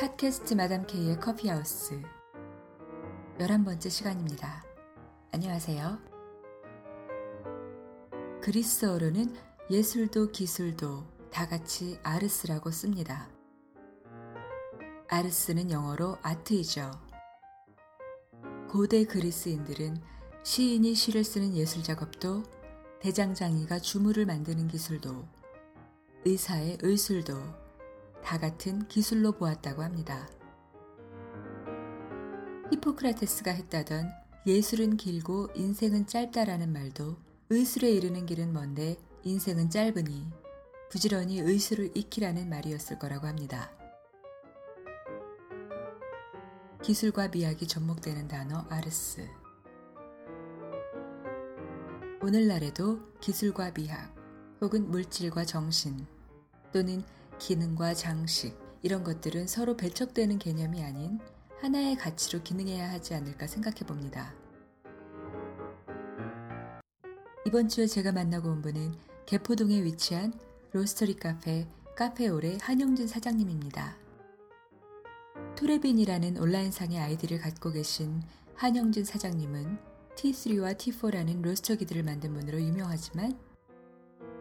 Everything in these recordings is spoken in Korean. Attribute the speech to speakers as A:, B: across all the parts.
A: 팟캐스트 마담 K의 커피하우스 11번째 시간입니다. 안녕하세요. 그리스어로는 예술도 기술도 다 같이 아르스라고 씁니다. 아르스는 영어로 아트이죠. 고대 그리스인들은 시인이 시를 쓰는 예술 작업도 대장장이가 주물을 만드는 기술도 의사의 의술도 다 같은 기술로 보았다고 합니다. 히포크라테스가 했다던 예술은 길고 인생은 짧다라는 말도 의술에 이르는 길은 먼데 인생은 짧으니 부지런히 의술을 익히라는 말이었을 거라고 합니다. 기술과 미학이 접목되는 단어 아르스. 오늘날에도 기술과 미학 혹은 물질과 정신 또는 기능과 장식, 이런 것들은 서로 배척되는 개념이 아닌 하나의 가치로 기능해야 하지 않을까 생각해 봅니다. 이번 주에 제가 만나고 온 분은 개포동에 위치한 로스터리 카페 카페올의 한영준 사장님입니다. 토레빈이라는 온라인상의 아이디를 갖고 계신 한영준 사장님은 T3와 T4라는 로스터기들을 만든 분으로 유명하지만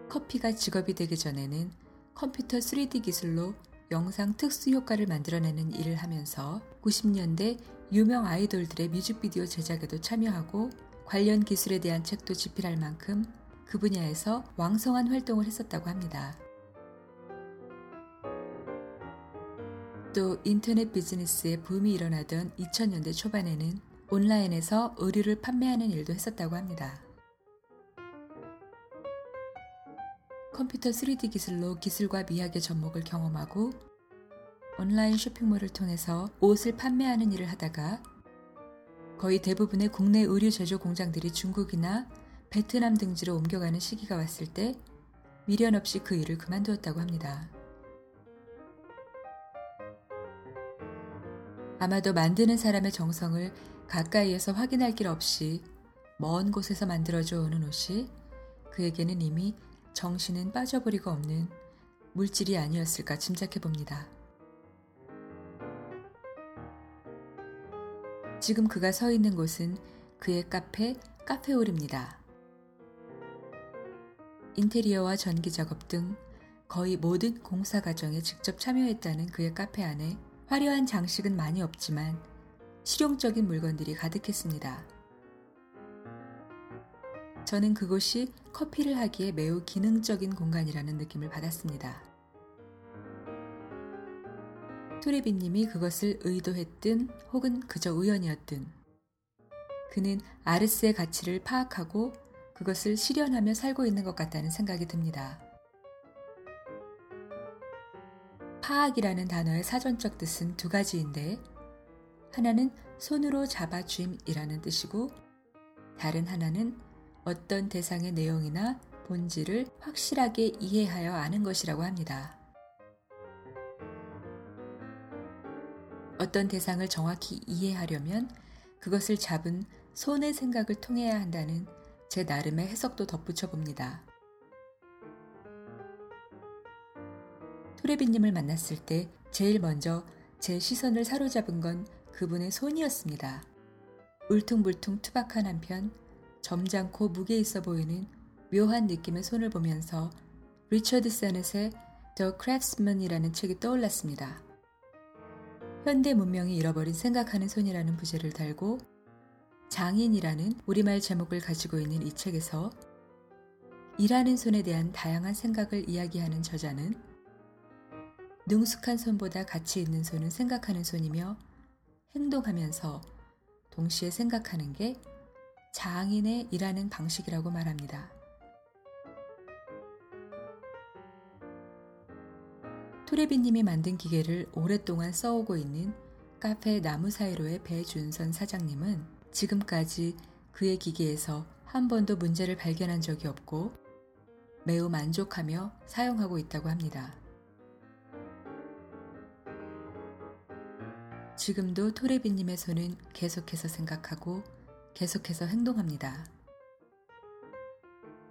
A: 커피가 직업이 되기 전에는 컴퓨터 3D 기술로 영상 특수 효과를 만들어내는 일을 하면서 90년대 유명 아이돌들의 뮤직비디오 제작에도 참여하고 관련 기술에 대한 책도 집필할 만큼 그 분야에서 왕성한 활동을 했었다고 합니다. 또 인터넷 비즈니스의 붐이 일어나던 2000년대 초반에는 온라인에서 의류를 판매하는 일도 했었다고 합니다. 컴퓨터 3D 기술로 기술과 미학의 접목을 경험하고 온라인 쇼핑몰을 통해서 옷을 판매하는 일을 하다가 거의 대부분의 국내 의류 제조 공장들이 중국이나 베트남 등지로 옮겨가는 시기가 왔을 때 미련 없이 그 일을 그만두었다고 합니다. 아마도 만드는 사람의 정성을 가까이에서 확인할 길 없이 먼 곳에서 만들어져 오는 옷이 그에게는 이미 정신은 빠져버리고 없는 물질이 아니었을까 짐작해 봅니다. 지금 그가 서 있는 곳은 그의 카페 카페올입니다. 인테리어와 전기 작업 등 거의 모든 공사 과정에 직접 참여했다는 그의 카페 안에 화려한 장식은 많이 없지만 실용적인 물건들이 가득했습니다. 저는 그곳이 커피를 하기에 매우 기능적인 공간이라는 느낌을 받았습니다. 토레비님이 그것을 의도했든 혹은 그저 우연이었든 그는 아르스의 가치를 파악하고 그것을 실현하며 살고 있는 것 같다는 생각이 듭니다. 파악이라는 단어의 사전적 뜻은 두 가지인데 하나는 손으로 잡아 줌이라는 뜻이고 다른 하나는 어떤 대상의 내용이나 본질을 확실하게 이해하여 아는 것이라고 합니다. 어떤 대상을 정확히 이해하려면 그것을 잡은 손의 생각을 통해야 한다는 제 나름의 해석도 덧붙여 봅니다. 토레비님을 만났을 때 제일 먼저 제 시선을 사로잡은 건 그분의 손이었습니다. 울퉁불퉁 투박한 한편 점잖고 무게 있어 보이는 묘한 느낌의 손을 보면서 리처드 세넷의 The Craftsman이라는 책이 떠올랐습니다. 현대 문명이 잃어버린 생각하는 손이라는 부제를 달고 장인이라는 우리말 제목을 가지고 있는 이 책에서 일하는 손에 대한 다양한 생각을 이야기하는 저자는 능숙한 손보다 가치 있는 손은 생각하는 손이며 행동하면서 동시에 생각하는 게 장인의 일하는 방식이라고 말합니다. 토레비님이 만든 기계를 오랫동안 써오고 있는 카페 나무 사이로의 배준선 사장님은 지금까지 그의 기계에서 한 번도 문제를 발견한 적이 없고 매우 만족하며 사용하고 있다고 합니다. 지금도 토레비님의 손은 계속해서 생각하고 계속해서 행동합니다.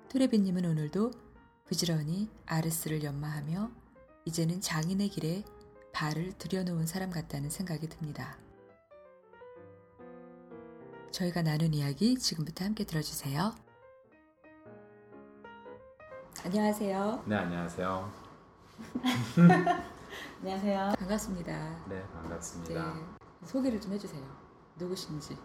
A: 토레비님은 오늘도 부지런히 아르스를 연마하며 이제는 장인의 길에 발을 들여놓은 사람 같다는 생각이 듭니다. 저희가 나눈 이야기 지금부터 함께 들어주세요. 안녕하세요.
B: 네, 안녕하세요.
C: 안녕하세요.
A: 반갑습니다.
B: 네, 반갑습니다.
A: 네, 소개를 좀 해주세요. 누구신지.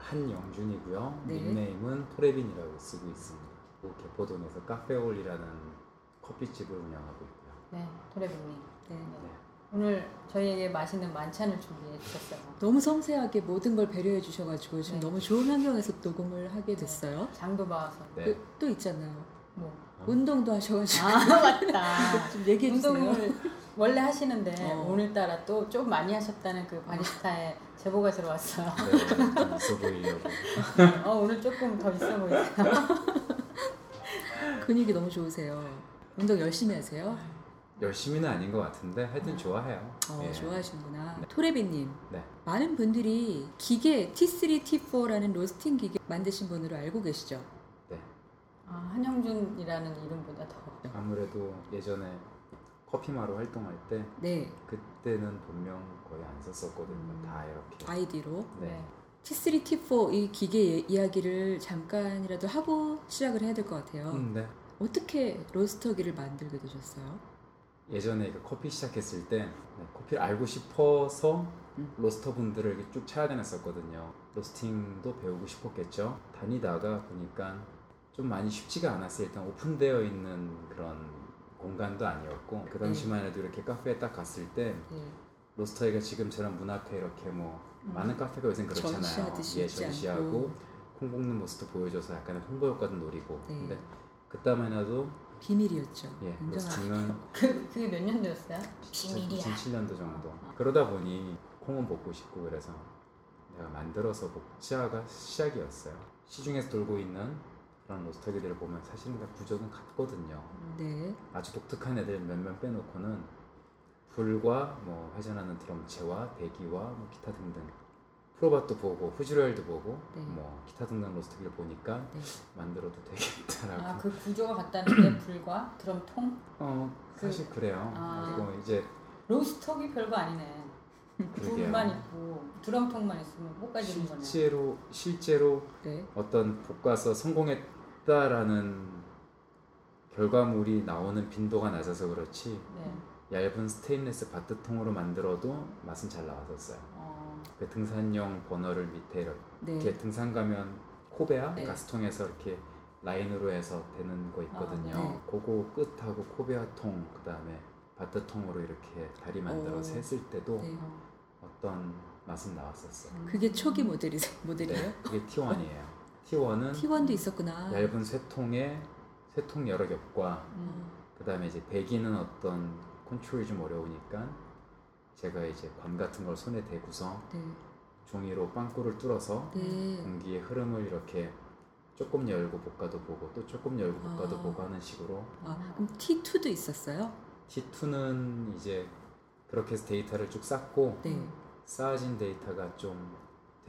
B: 한영준이고요.
A: 네.
B: 닉네임은 토레빈이라고 쓰고 있습니다. 또 개포동에서 카페올이라는 커피집을 운영하고 있고요.
C: 네, 토레비님.
A: 네.
B: 네.
C: 오늘 저희에게 맛있는 만찬을 준비해 주셨어요.
A: 너무 섬세하게 모든 걸 배려해 주셔가지고 지금
C: 네.
A: 너무 좋은 환경에서 녹음을 하게 됐어요.
C: 장도 봐서.
B: 네.
A: 그, 또 있잖아요.
C: 뭐.
B: 어?
A: 운동도 하셔가지고
C: 아, 맞다.
A: 좀 얘기해 주세요.
C: 운동을 원래 하시는데
A: 어.
C: 오늘따라 또 좀 많이 하셨다는 그 바리스타의 제보가 들어왔어요.
B: 네, 좀 있어 보이려고.
C: 어, 오늘 조금 더 있어 보이세요.
A: 근육이 너무 좋으세요. 운동 열심히 하세요.
B: 열심히는 아닌 것 같은데 하여튼 좋아해요.
A: 어,
B: 예.
A: 좋아하시는구나.
B: 네.
A: 토레비님,
B: 네.
A: 많은 분들이 기계 T3, T4라는 로스팅 기계 만드신 분으로 알고 계시죠?
B: 네.
C: 아, 한영준이라는 이름보다 더.
B: 아무래도 예전에 커피마루 활동할 때
A: 네,
B: 그때는 본명 거의 안 썼었거든요.
C: 음.
B: 다 이렇게.
A: 아이디로.
B: 네.
A: T3, T4 이 기계 이야기를 잠깐이라도 하고 시작을 해야 될 것 같아요.
B: 음, 네.
A: 어떻게 로스터기를 만들게 되셨어요?
B: 예전에 그 커피 시작했을 때 네, 커피를 알고 싶어서
A: 음.
B: 로스터 분들을 이렇게 쭉 찾아다녔었거든요. 로스팅도 배우고 싶었겠죠. 다니다가 보니까 좀 많이 쉽지가 않았어요. 일단 오픈되어 있는 그런 공간도 아니었고 그 당시만 해도 이렇게 카페에 딱 갔을 때
A: 네.
B: 로스터기가 지금처럼 문 앞에 이렇게 뭐
C: 음.
B: 많은 카페가 요새 그렇잖아요.
A: 전시하듯이
B: 예, 전시하고. 콩 볶는 모습도 보여줘서 약간의 홍보 효과도 노리고.
A: 네.
B: 근데 그때만 해도
A: 비밀이었죠.
B: 예. 로스팅은
C: 그, 그게 몇 년도였어요?
B: 2007년도 정도. 그러다 보니 콩은 먹고 싶고 그래서 내가 만들어서 먹자가 시작이었어요. 시중에서 돌고 있는 그런 로스터기들을 보면 사실은 다 구조는 같거든요.
A: 네,
B: 아주 독특한 애들 몇몇 빼놓고는 불과 뭐 회전하는 드럼체와 배기와 뭐 기타 등등 프로바도 보고 후즈로엘도 보고
A: 네.
B: 뭐 기타 등등 로스터기를 보니까
A: 네.
B: 만들어도 되겠다라고.
C: 아, 그 구조가 같다는 게 불과 드럼통?
B: 어 사실 그 래요.
C: 아.
B: 그리고 이제
C: 로스터기 별거 아니네. 불만 있고 드럼통만 있으면 못 가지는 거네.
B: 실제로 실제로
A: 네,
B: 어떤 볶아서 성공했 다라는 결과물이 나오는 빈도가 낮아서 그렇지
C: 네.
B: 얇은 스테인레스 바트통으로 만들어도 맛은 잘 나왔었어요.
C: 어,
B: 그 등산용 버너를 밑에 이렇게
A: 네,
B: 등산 가면 코베아
A: 네.
B: 가스통에서 이렇게 라인으로 해서 되는 거 있거든요.
A: 아, 네.
B: 그거 끝하고 코베아 통 그다음에 바트통으로 이렇게 다리 만들어서
A: 오.
B: 했을 때도
A: 네.
C: 어.
B: 어떤 맛은 나왔었어요.
A: 그게 초기 모델이 모델이에요?
B: 네, 그게 T1이에요. T1은
A: T1도 있었구나.
B: 얇은 쇠통에 쇠통 여러 겹과
C: 음.
B: 그다음에 이제 배기는 어떤 컨트롤이 좀 어려우니까 제가 이제 관 같은 걸 손에 대고서
A: 네,
B: 종이로 빵꾸를 뚫어서
A: 네.
B: 공기의 흐름을 이렇게 조금 열고 볶아도 보고 또 조금 열고 볶아도
A: 아.
B: 보고 하는 식으로
A: 아, 그럼 T2도 있었어요?
B: T2는 이제 그렇게 해서 데이터를 쭉 쌓고
A: 네.
B: 쌓아진 데이터가 좀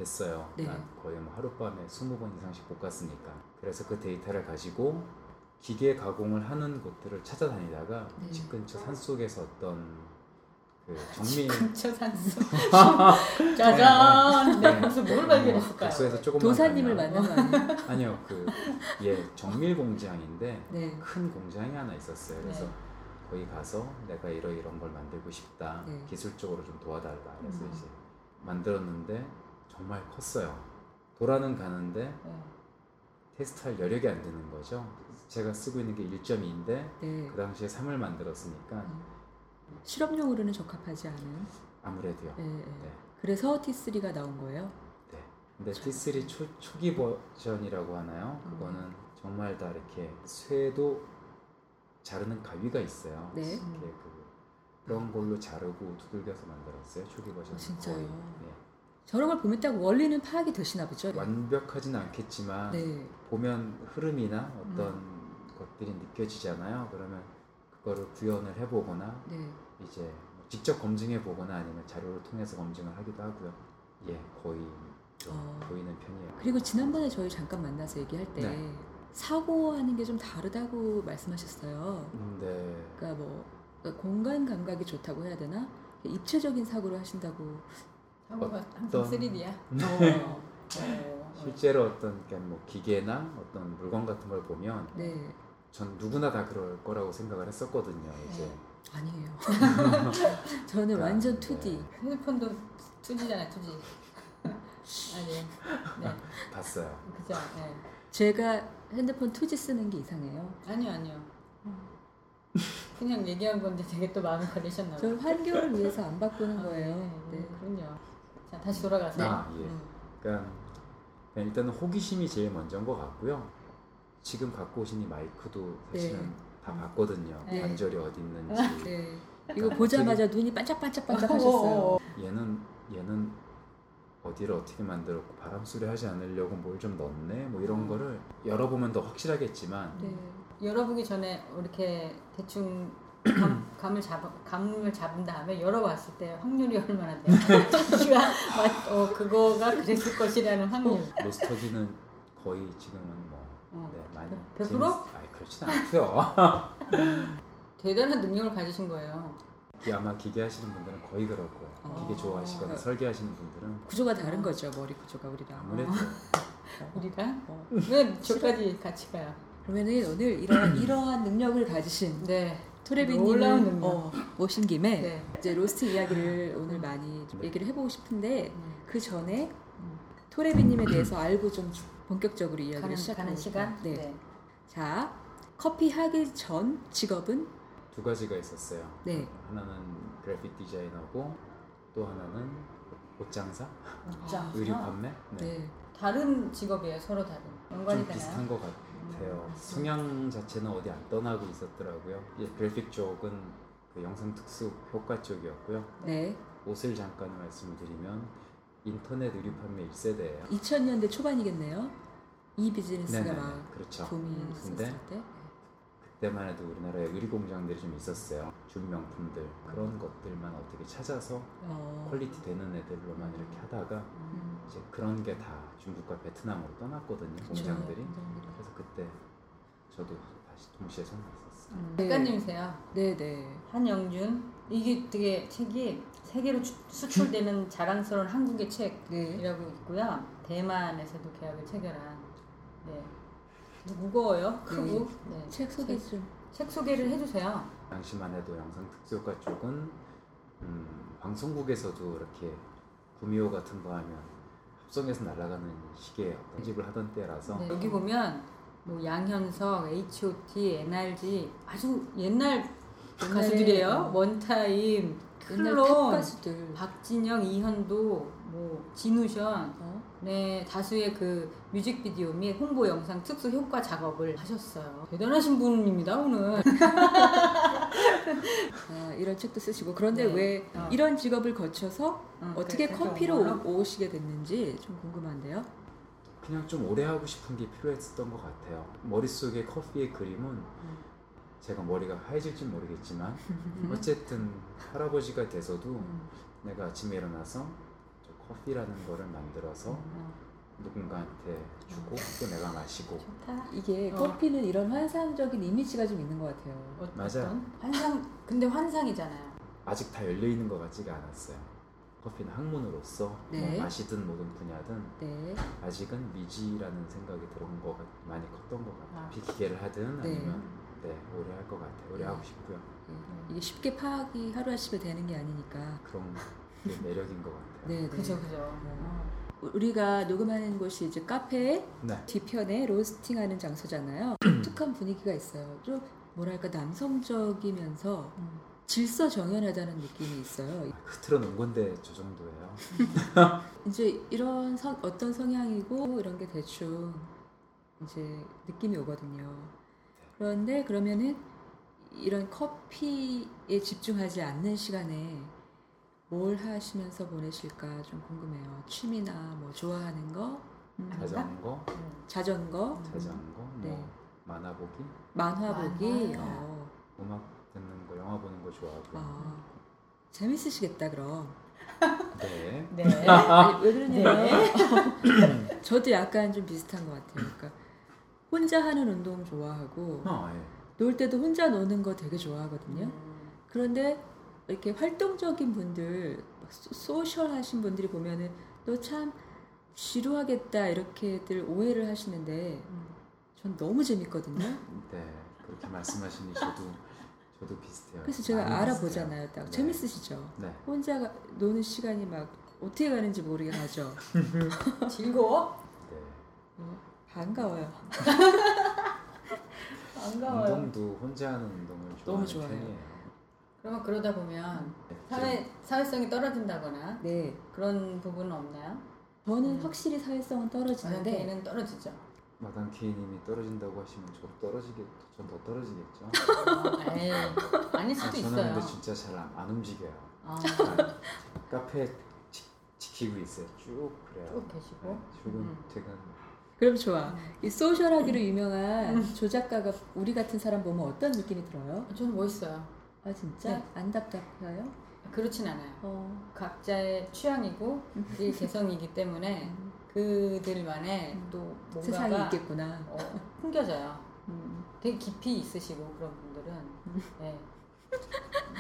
B: 됐어요.
A: 네.
B: 난 거의 뭐 하룻밤에 20번 이상씩 볶았으니까. 그래서 그 데이터를 가지고 기계 가공을 하는 곳들을 찾아다니다가
A: 네.
B: 집 근처 산 속에서 어떤 그 정밀
C: 근처 산수. 짜잔. 네, 무슨 뭘 발견했을까요?
B: 백소에서 조금
A: 도사님을 만난 거 아니에요?
B: 아니요 그예 정밀 공장인데
A: 네.
B: 큰 공장이 하나 있었어요. 그래서
C: 네.
B: 거기 가서 내가 이러 이런 걸 만들고 싶다.
A: 네.
B: 기술적으로 좀 도와달라. 그래서
C: 음.
B: 이제 만들었는데 정말 컸어요. 돌아는 가는데
C: 네.
B: 테스트할 여력이 안 되는 거죠. 제가 쓰고 있는 게 1.2인데
A: 네.
B: 그 당시에 3을 만들었으니까
A: 실험용으로는 적합하지 않은.
B: 아무래도요.
A: 네, 네.
B: 네.
A: 그래서 T3가 나온 거예요.
B: 네. 근데 T3 초, 초기 버전이라고 하나요?
A: 음.
B: 그거는 정말 다 이렇게 쇠도 자르는 가위가 있어요.
A: 네.
B: 이렇게 그 그런 걸로 자르고 두들겨서 만들었어요. 초기 버전.
A: 아, 진짜요?
B: 네.
A: 저런 걸 보면 딱 원리는 파악이 되시나 보죠?
B: 완벽하진 않겠지만
A: 네.
B: 보면 흐름이나 어떤 것들이 느껴지잖아요. 그러면 그거를 구현을 해보거나
A: 네.
B: 이제 뭐 직접 검증해 보거나 아니면 자료를 통해서 검증을 하기도 하고요. 예, 거의 좀
A: 어.
B: 보이는 편이에요.
A: 그리고 지난번에 저희 잠깐 만나서 얘기할 때
B: 네.
A: 사고하는 게 좀 다르다고 말씀하셨어요.
B: 음, 네.
A: 그러니까 뭐 그러니까 공간 감각이 좋다고 해야 되나? 입체적인 사고를 하신다고.
C: 항상
B: 어떤-
C: 3D야.
A: 어,
B: 실제로 어떤 그러니까 뭐 기계나 어떤 물건 같은 걸 보면
A: 네,
B: 전 누구나 다 그럴 거라고 생각을 했었거든요. 이제
C: 네.
A: 아니에요. 저는
B: 그러니까,
A: 완전
B: 네.
A: 2D.
C: 핸드폰도 2G잖아요, 2G. 아니에요. 네,
B: 봤어요.
C: 그죠. 네.
A: 제가 핸드폰 2G 쓰는 게 이상해요.
C: 아니요, 아니요. 그냥 얘기한 건데 되게 또 마음에 걸리셨나 봐요.
A: 저는 환경을 위해서 안 바꾸는
C: 아,
A: 거예요.
C: 네,
A: 네.
C: 그럼요. 자, 다시 돌아가세요.
B: 아, 예.
C: 음.
B: 그러니까 일단은 호기심이 제일 먼저인 것 같고요. 지금 갖고 오신 이 마이크도 사실은
A: 네.
B: 다 봤거든요.
C: 네.
B: 관절이 어디 있는지.
A: 네. 이거 보자마자 눈이 반짝반짝반짝
C: 어,
A: 하셨어요.
C: 어, 어.
B: 얘는 얘는 어디를 어떻게 만들었고 바람 소리 하지 않으려고 뭘 좀 넣었네. 뭐 이런 거를 열어보면 더 확실하겠지만
A: 네.
C: 열어보기 전에 이렇게 대충 감, 감을 잡 감을 잡은 다음에 열어봤을 때 확률이 얼마나? 자기가 맞- 어 그거가 그랬을 것이라는 확률.
B: 로스터기는 거의 지금은 뭐
C: 어.
B: 네, 많이
C: 100%?
B: 재밌- 아니 그렇진 않고요.
C: 대단한 능력을 가지신 거예요.
B: 이 아마 기계 하시는 분들은 거의 그럴 거예요.
A: 어.
B: 기계 좋아하시거나 설계하시는 분들은
A: 구조가 다른 거죠. 머리 구조가 우리랑.
B: 아무래도
C: 우리랑
A: 어.
C: 왜 저까지 같이 가요?
A: 그러면은 오늘 이러한 이러한 능력을 가지신
C: 네. 능력.
A: 어, 모신 김에
C: 네.
A: 이제 로스트 이야기를 오늘 많이 좀
B: 네.
A: 얘기를 해보고 싶은데
C: 음.
A: 그 전에
C: 음.
A: 토레비님에 대해서 알고 좀 본격적으로 이야기를
C: 가는,
A: 시작하는
C: 시간.
A: 네. 자, 커피 하기 전 직업은
B: 두 가지가 있었어요.
A: 네.
B: 하나는 그래픽 디자이너고 또 하나는 옷장사,
C: 자,
B: 의류
C: 아,
B: 판매. 네.
A: 네.
C: 다른 직업이에요. 서로 다른. 연관이
B: 좀
C: 되나요?
B: 비슷한 것 같아요.
C: 음.
B: 성향 자체는 어디 안 떠나고 있었더라고요. 이 그래픽 쪽은 그 영상 특수 효과 쪽이었고요.
A: 네.
B: 옷을 잠깐 말씀을 드리면 인터넷 의류 판매 1세대예요.
A: 2000년대 초반이겠네요. 이 비즈니스가
B: 네네네.
A: 막
B: 그렇죠.
A: 붐이
C: 음.
A: 있었을 때.
B: 그때만 해도 우리나라에 의류 공장들이 좀 있었어요. 준명품들 그런 것들만 어떻게 찾아서
A: 어.
B: quality 되는 애들로만 이렇게 하다가
A: 음.
B: 이제 그런 게 다 중국과 베트남으로 떠났거든요. 공장들이.
A: 공장들이.
B: 그래서 그때 저도 다시 동시에 손 놨었어요.
C: 음.
A: 네.
C: 작가님이세요.
A: 네, 네.
C: 한영준. 이게 되게 책이 세계로 주- 수출되는 자랑스러운 한국의 책이라고
A: 네.
C: 있고요. 대만에서도 계약을 체결한. 네. 무거워요. 크고. 네.
A: 책 소개 좀.
C: 책 소개를 해주세요.
B: 당시만 해도 영상 특수효과 쪽은 음, 방송국에서도 이렇게 구미호 같은 거 하면 합성해서 날아가는 식의 어떤 집을 하던 때라서
C: 네, 여기 보면 뭐 양현석, H.O.T, NRG 아주 옛날 가수들이에요.
A: 어.
C: 원타임, 클론,
A: 가수들.
C: 박진영, 이현도, 뭐 진우션,
A: 어?
C: 네 다수의 그 뮤직비디오 및 홍보 영상 특수 효과 작업을 하셨어요. 대단하신 분입니다 오늘.
A: 아, 이런 책도 쓰시고 그런데
C: 네.
A: 왜
C: 어.
A: 이런 직업을 거쳐서
C: 어,
A: 어떻게
C: 그래,
A: 커피로
C: 그래서
A: 오- 오시게 됐는지 좀 궁금한데요.
B: 그냥 좀 오래 하고 싶은 게 필요했었던 것 같아요. 머릿속에 커피의 그림은
C: 음.
B: 제가 머리가 하얘질지 모르겠지만 어쨌든 할아버지가 돼서도
C: 음.
B: 내가 아침에 일어나서 저 커피라는 거를 만들어서
C: 어,
B: 누군가한테 주고 또 내가 마시고
C: 좋다.
A: 이게
C: 어.
A: 커피는 이런 환상적인 이미지가 좀 있는 것 같아요.
C: 어. 어떤? 환상 근데 환상이잖아요.
B: 아직 다 열려 있는 것 같지가 않았어요. 커피는 학문으로서
A: 네.
B: 뭐 맛이든 뭐든 분야든
A: 네.
B: 아직은 미지라는 생각이 들어온 거가 많이 컸던 것 같아요.
C: 아.
B: 비기계를 하든
A: 네.
B: 아니면 네 오래 할 것 같아요. 오래
A: 네.
B: 하고 싶고요.
A: 네. 이게 쉽게 파악이 하루아침에 되는 게 아니니까.
B: 그런 게 매력인 것 같아요.
A: 네, 네.
C: 그죠 그죠. 어.
A: 우리가 녹음하는 곳이 이제 카페의
B: 네.
A: 뒤편에 로스팅하는 장소잖아요. 독특한 분위기가 있어요. 좀 뭐랄까 남성적이면서
C: 음.
A: 질서 정연하다는 느낌이 있어요.
B: 그 틀어놓은 건데 저 정도예요.
A: 이제 이런 성- 어떤 성향이고 이런 게 대충 이제 느낌이 오거든요. 그런데 그러면은 이런 커피에 집중하지 않는 시간에 뭘 하시면서 보내실까 좀 궁금해요. 취미나 뭐 좋아하는 거, 음?
B: 자전거,
C: 음.
A: 자전거,
B: 자전거, 뭐
A: 네.
B: 만화 보기,
A: 만화 보기. 어.
B: 음악 듣는 거, 영화 보는 거 좋아하고.
A: 아, 재밌으시겠다 그럼.
B: 네.
C: 네.
A: 아니, 왜 그러냐면 저도 약간 좀 비슷한 것 같아요. 그러니까 혼자 하는 운동 좋아하고
B: 어, 예.
A: 놀 때도 혼자 노는 거 되게 좋아하거든요.
C: 음.
A: 그런데 이렇게 활동적인 분들, 소- 소셜 하신 분들이 보면은 너 참 지루하겠다 이렇게들 오해를 하시는데
C: 음.
A: 전 너무 재밌거든요.
B: 네, 그렇게 말씀하시니 저도 저도 비슷해요.
A: 그래서 제가 알아보잖아요. 딱
B: 네.
A: 재밌으시죠?
B: 비슷해요. 네.
A: 혼자 가- 노는 시간이 막 어떻게 가는지 모르게 가죠.
C: 즐거워?
B: 네.
A: 어, 반가워요.
C: 반가워요.
B: 운동도 혼자 하는 운동을
A: 너무
B: 좋아하는
A: 좋아해요.
B: 편이에요.
C: 그러면 그러다 보면
B: 네,
C: 사회 사회성이 떨어진다거나
A: 네.
C: 그런 부분은 없나요?
A: 저는
C: 음.
A: 확실히 사회성은 떨어지는데
C: 저한테는 떨어지죠.
B: 마담 케이님이 떨어진다고 하시면 저도 떨어지겠, 전더 떨어지겠죠.
C: 어, 에이, 아닐
B: 아,
C: 수도
B: 저는
C: 있어요.
B: 근데 진짜 잘 안 움직여요.
C: 아,
B: 카페 지, 지키고 있어요. 쭉 그래요.
C: 쭉 계시고.
B: 네, 출근,
C: 음.
B: 퇴근.
A: 그럼 좋아. 이 소셜하기로 유명한 조 작가가 우리 같은 사람 보면 어떤 느낌이 들어요?
C: 저는 멋있어요.
A: 아 진짜?
C: 네.
A: 안 답답해요?
C: 그렇진 않아요.
A: 어.
C: 각자의 취향이고 그 개성이기 때문에 그들만의 또
A: 음. 세상이
C: 뭔가가
A: 있겠구나.
C: 어, 풍겨져요.
A: 음.
C: 되게 깊이 있으시고 그런 분들은 네.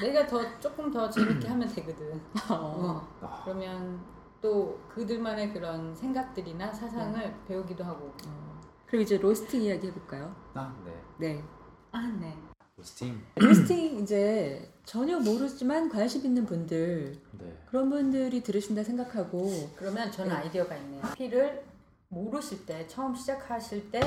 C: 내가 더 조금 더 재밌게 하면 되거든.
A: 어.
C: 어.
B: 아,
C: 그러면 또 그들만의 그런 생각들이나 사상을
A: 네.
C: 배우기도 하고.
A: 어. 그럼 이제 로스팅 이야기 해볼까요?
B: 아, 네.
A: 네.
C: 아, 네.
B: 로스팅.
A: 로스팅 이제 전혀 모르지만 관심 있는 분들
B: 네.
A: 그런 분들이 들으신다 생각하고
C: 그러면 저는
A: 네.
C: 아이디어가 있네요. 피를 모르실 때 처음 시작하실 때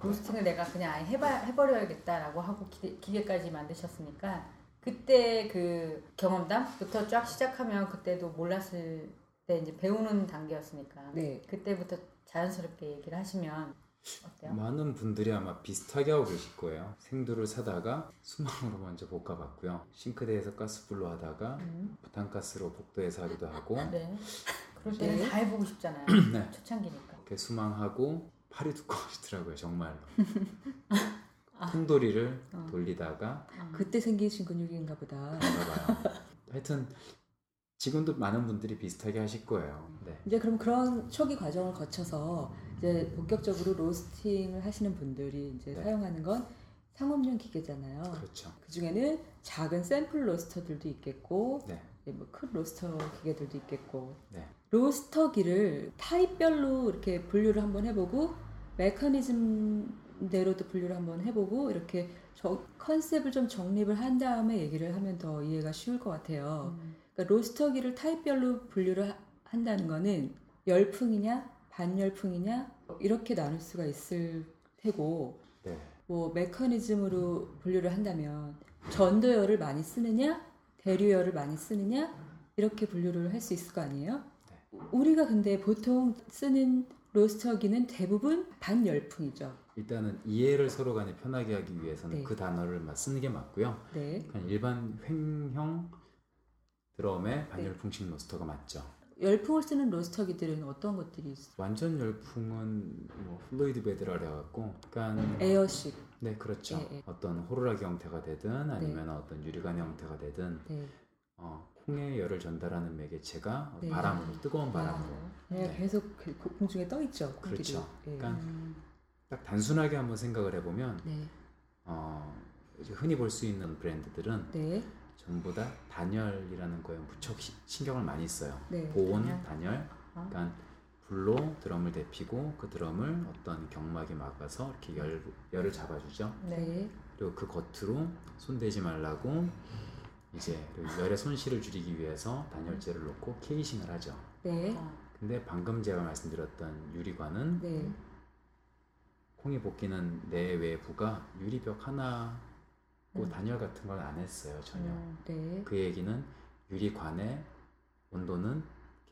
C: 로스팅을 내가 그냥 아예 해봐, 해버려야겠다라고 하고 기대, 기계 까지 만드셨으니까 그때 그 경험담부터 쫙 시작하면 그때도 몰랐을 때 이제 배우는 단계였으니까
A: 네.
C: 그때부터 자연스럽게 얘기를 하시면 어때요?
B: 많은 분들이 아마 비슷하게 하고 계실 거예요. 생두를 사다가 수망으로 먼저 볶아봤고요. 싱크대에서 가스불로 하다가
C: 음.
B: 부탄가스로 복도에서 하기도 하고
C: 네. 그럴 때는
A: 네.
C: 다 해보고 싶잖아요.
B: 네.
C: 초창기니까.
B: 이렇게 수망하고 팔이 두꺼워지더라고요. 정말로. 통돌이를
C: 어.
B: 돌리다가
A: 그때 생기신 근육인가 보다.
B: 봐요. 하여튼 지금도 많은 분들이 비슷하게 하실 거예요. 네.
A: 이제 그럼 그런 초기 과정을 거쳐서 이제 본격적으로 로스팅을 하시는 분들이 이제
B: 네.
A: 사용하는 건 상업용 기계잖아요.
B: 그렇죠.
A: 그 중에는 작은 샘플 로스터들도 있겠고,
B: 네.
A: 뭐큰 로스터 기계들도 있겠고,
B: 네.
A: 로스터기를 타입별로 이렇게 분류를 한번 해보고 메커니즘대로도 분류를 한번 해보고 이렇게 저 컨셉을 좀 정립을 한 다음에 얘기를 하면 더 이해가 쉬울 것 같아요.
C: 음.
A: 그러니까 로스터기를 타입별로 분류를 하- 한다는 거는 열풍이냐 반열풍이냐 이렇게 나눌 수가 있을 테고
B: 네.
A: 뭐 메커니즘으로 분류를 한다면 전도열을 많이 쓰느냐 대류열을 많이 쓰느냐 이렇게 분류를 할 수 있을 거 아니에요? 우리가 근데 보통 쓰는 로스터기는 대부분 반열풍이죠.
B: 일단은 이해를 서로 간에 편하게 하기 위해서는
A: 네.
B: 그 단어를 막 쓰는 게 맞고요.
A: 네.
B: 그냥 일반 횡형 드럼의 반열풍식 로스터가 맞죠.
A: 열풍을 쓰는 로스터기들은 어떤 것들이 있어요?
B: 완전 열풍은 뭐 fluid bed라 그래갖고 약간
A: air식.
B: 네 그렇죠.
A: 예, 예.
B: 어떤 호루라기 형태가 되든 아니면 어떤 유리관 형태가 되든
A: 네.
B: 어, 콩의 열을 전달하는 매개체가
A: 네.
B: 바람으로 뜨거운 바람으로
A: 네,
B: 네.
A: 계속 그 고- 공중에 떠 있죠.
B: 그렇죠.
A: 예.
B: 그러니까
C: 음.
B: 딱 단순하게 한번 생각을 해보면
A: 네.
B: 어, 흔히 볼 수 있는 브랜드들은
A: 네.
B: 전부 다 단열이라는 거에 무척 시- 신경을 많이 써요.
A: 네.
B: 보온,
C: 단열.
B: 단열.
C: 어?
B: 그러니까 불로 드럼을 데피고 그 드럼을 어떤 경막에 막아서 이렇게 열, 열을 잡아주죠.
C: 네.
A: 네.
B: 그리고 그 겉으로 손대지 말라고 이제 그 열의 손실을 줄이기 위해서 단열재를 놓고 케이싱을 하죠.
A: 네.
C: 어.
B: 근데 방금 제가 말씀드렸던 유리관은
A: 네.
B: 콩이 벗기는 내외부가 유리벽 하나 고
A: 음.
B: 단열 같은 걸 안 했어요 전혀.
C: 음.
A: 네.
B: 그 얘기는 유리관의 온도는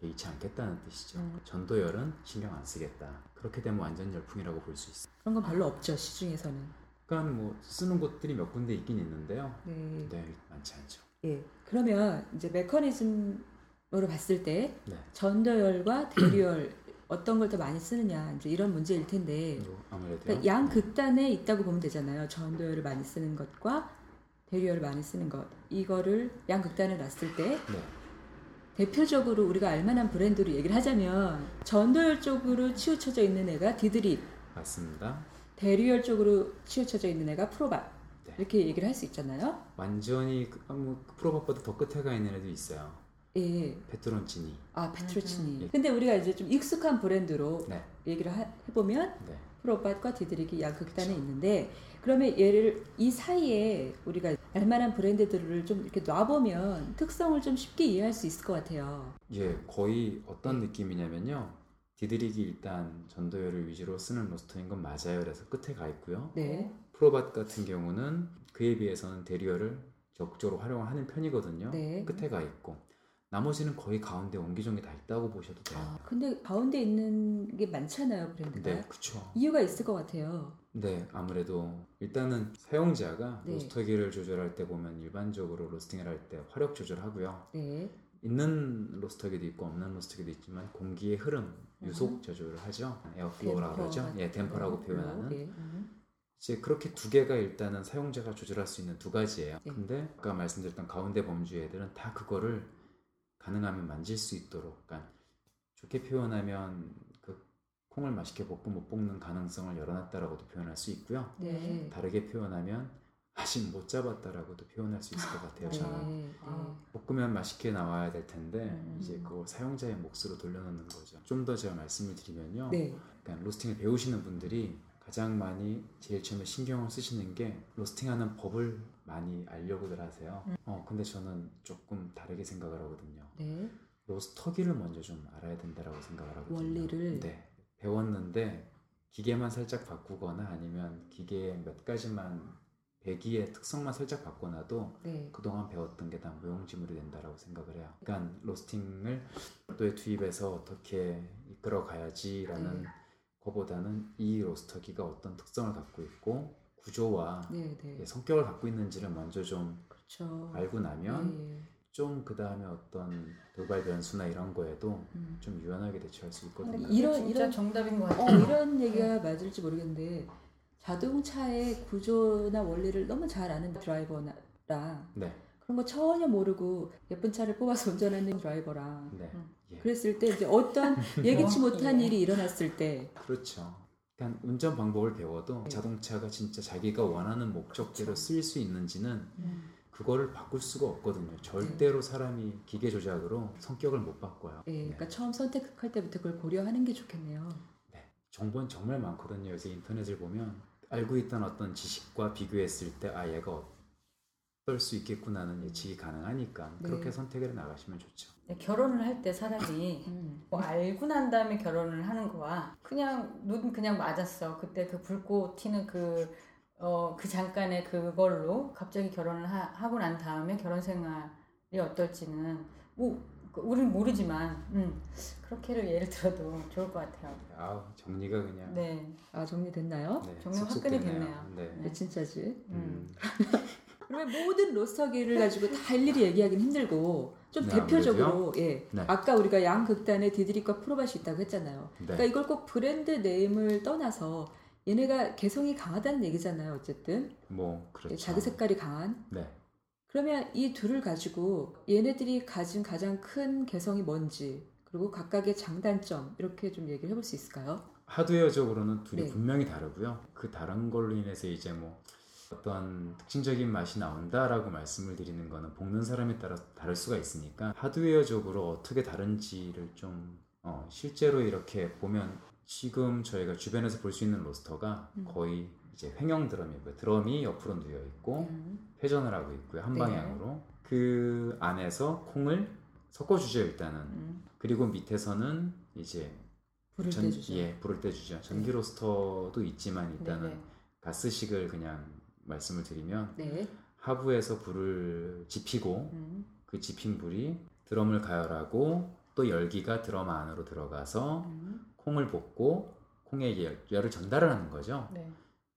B: 개의치 않겠다는 뜻이죠.
C: 음.
B: 전도열은 신경 안 쓰겠다. 그렇게 되면 완전 열풍이라고 볼 수 있어요.
A: 그런 건 별로 없죠 시중에서는.
B: 그러니까 뭐 쓰는 곳들이 몇 군데 있긴 있는데요.
A: 네.
B: 네, 많지 않죠.
A: 예. 그러면 이제 메커니즘으로 봤을 때
B: 네.
A: 전도열과 대류열 어떤 걸 더 많이 쓰느냐 이제 이런 문제일 텐데
B: 뭐
A: 그러니까 양 극단에 있다고 보면 되잖아요. 전도열을 많이 쓰는 것과 대류열을 많이 쓰는 것 이거를 양 극단에 놨을 때
B: 네.
A: 대표적으로 우리가 알만한 브랜드로 얘기를 하자면 전도열 쪽으로 치우쳐져 있는 애가 디드립,
B: 맞습니다.
A: 대류열 쪽으로 치우쳐져 있는 애가 프로바.
B: 네.
A: 이렇게 얘기를 할 수 있잖아요.
B: 완전히 그, 아, 뭐 프로밥보다 더 끝에 가 있는 애도 있어요.
A: 예.
B: 페트론치니.
A: 아 페트로치니.
B: 음.
A: 근데 우리가 이제 좀 익숙한 브랜드로
B: 네.
A: 얘기를 하- 해보면
B: 네.
A: 프로밭과 디드릭이 양극단에
B: 그렇죠.
A: 있는데 그러면 얘를 이 사이에 우리가 알만한 브랜드들을 좀 이렇게 놔보면 특성을 좀 쉽게 이해할 수 있을 것 같아요.
B: 예, 거의 어떤 느낌이냐면요. 디드릭이 일단 전도열을 위주로 쓰는 로스터인 건 맞아요. 그래서 끝에 가 있고요.
A: 네.
B: 프로밭 같은 경우는 그에 비해서는 대리열을 적극적으로 활용하는 편이거든요.
A: 네.
B: 끝에 가 있고 나머지는 거의 가운데 옹기종기 다 있다고 보셔도 돼요.
A: 아, 근데 가운데 있는 게 많잖아요, 브랜드가.
B: 네, 그렇죠.
A: 이유가 있을 것 같아요.
B: 네, 아무래도 일단은 사용자가
A: 네.
B: 로스터기를 조절할 때 보면 일반적으로 로스팅을 할 때 화력 조절하고요.
A: 네.
B: 있는 로스터기도 있고 없는 로스터기도 있지만 공기의 흐름, 유속 조절을 하죠. airflow라고 그러죠. 예, 댐퍼라고 표현하는.
A: 거. 네.
C: 음.
B: 이제 그렇게 두 개가 일단은 사용자가 조절할 수 있는 두 가지예요.
A: 네.
B: 근데 아까 말씀드렸던 가운데 범주 애들은 다 그거를 가능하면 만질 수 있도록, 그러니까 좋게 표현하면 그 콩을 맛있게 볶고 못 볶는 가능성을 열어놨다라고도 표현할 수 있고요.
A: 네.
B: 다르게 표현하면 아직 못 잡았다라고도 표현할 수 있을 것 같아요.
A: 네.
B: 저는
A: 네.
C: 아.
B: 볶으면 맛있게 나와야 될 텐데
C: 음.
B: 이제 그걸 사용자의 몫으로 돌려놓는 거죠. 좀 더 제가 말씀을 드리면요.
A: 네.
B: 그러니까 로스팅을 배우시는 분들이 가장 많이 제일 처음에 신경을 쓰시는 게 로스팅하는 법을 많이 알려고들 하세요.
C: 음.
B: 어 근데 저는 조금 다르게 생각을 하거든요.
A: 네.
B: 로스터기를 먼저 좀 알아야 된다라고 생각을 하거든요.
A: 원리를.
B: 네 배웠는데 기계만 살짝 바꾸거나 아니면 기계의 몇 가지만 배기의 특성만 살짝 바꿔놔도
A: 네.
B: 그동안 배웠던 게 다 무용지물이 된다라고 생각을 해요. 그러니까 로스팅을 또에 투입해서 어떻게 이끌어 가야지라는
A: 네.
B: 거보다는 이 로스터기가 어떤 특성을 갖고 있고 구조와
A: 네. 네.
B: 예, 성격을 갖고 있는지를 먼저 좀
A: 그렇죠.
B: 알고 나면
A: 네.
B: 좀그 다음에 어떤 돌발 변수나 이런 거에도
A: 음.
B: 좀 유연하게 대처할 수 있거든요.
A: 이런-
C: 진짜
A: 이런-
C: 정답인 것
A: 어,
C: 같아요.
A: 이런 얘기가 맞을지 모르겠는데 자동차의 구조나 원리를 너무 잘 아는 드라이버랑
B: 네,
A: 그런 거 전혀 모르고 예쁜 차를 뽑아서 운전하는 드라이버랑
B: 네,
C: 음.
B: 예,
A: 그랬을 때 이제 어떤 예기치
C: 어,
A: 못한
C: 예.
A: 일이 일어났을 때
B: 그렇죠. 그러니까 운전 방법을 배워도
A: 네.
B: 자동차가 진짜 자기가 원하는 목적대로 쓰일 수 있는지는
C: 음.
B: 그거를 바꿀 수가 없거든요. 절대로 사람이 기계 조작으로 성격을 못 바꿔요.
A: 예,
B: 네.
A: 그러니까 처음 선택할 때부터 그걸 고려하는 게 좋겠네요.
B: 네. 정보는 정말 많거든요. 요새 인터넷을 보면 알고 있던 어떤 지식과 비교했을 때 아 얘가 어떨 수 있겠구나는 예측이 가능하니까
A: 네.
B: 그렇게 선택을 해 나가시면 좋죠.
C: 네, 결혼을 할 때 사람이
A: 음.
C: 뭐 알고 난 다음에 결혼을 하는 거와 그냥 눈 그냥 맞았어. 그때 그 붉고 튀는 그, 어, 그 잠깐의 그걸로 갑자기 결혼을 하, 고난 다음에 결혼 생활이 어떨지는 뭐, 그 우리는 모르지만 음, 그렇게를 예를 들어도 좋을 것 같아요.
B: 아우 정리가 그냥
C: 네.
A: 아 정리됐나요?
B: 네,
C: 정리
B: 되네요.
C: 됐네요.
B: 네.
A: 네, 진짜지.
B: 음.
A: 그러면 모든 로스터기를 가지고 다 일일이 얘기하기는 힘들고 좀
B: 네,
A: 대표적으로 예
B: 네.
A: 아까 우리가 양 극단에 디드릭과 프로밭이 있다고 했잖아요.
B: 네.
A: 그러니까 이걸 꼭 브랜드 네임을 떠나서 얘네가 개성이 강하다는 얘기잖아요. 어쨌든
B: 뭐 그렇죠.
A: 예, 자기 색깔이 강한.
B: 네.
A: 그러면 이 둘을 가지고 얘네들이 가진 가장 큰 개성이 뭔지 그리고 각각의 장단점 이렇게 좀 얘기를 해볼 수 있을까요?
B: 하드웨어적으로는 둘이
A: 네.
B: 분명히 다르고요. 그 다른 걸로 인해서 이제 뭐 어떤 특징적인 맛이 나온다라고 말씀을 드리는 거는 볶는 사람에 따라 다를 수가 있으니까 하드웨어적으로 어떻게 다른지를 좀 어, 실제로 이렇게 보면 지금 저희가 주변에서 볼 수 있는 로스터가
A: 음.
B: 거의 이제 횡형 드럼이고요. 드럼이 옆으로 누워 있고
A: 음.
B: 회전을 하고 있고요. 한
A: 네.
B: 방향으로 그 안에서 콩을 섞어 주죠 일단은.
A: 음.
B: 그리고 밑에서는 이제
A: 불을
B: 전-
A: 떼주죠.
B: 예, 불을 떼주죠. 전기 로스터도 있지만 일단은
C: 네네.
B: 가스식을 그냥 말씀을 드리면
A: 네.
B: 하부에서 불을 지피고
A: 음.
B: 그 지핀 불이 드럼을 가열하고 또 열기가 드럼 안으로 들어가서
A: 음.
B: 콩을 볶고 콩에 열, 열을 전달을 하는 거죠.
C: 네.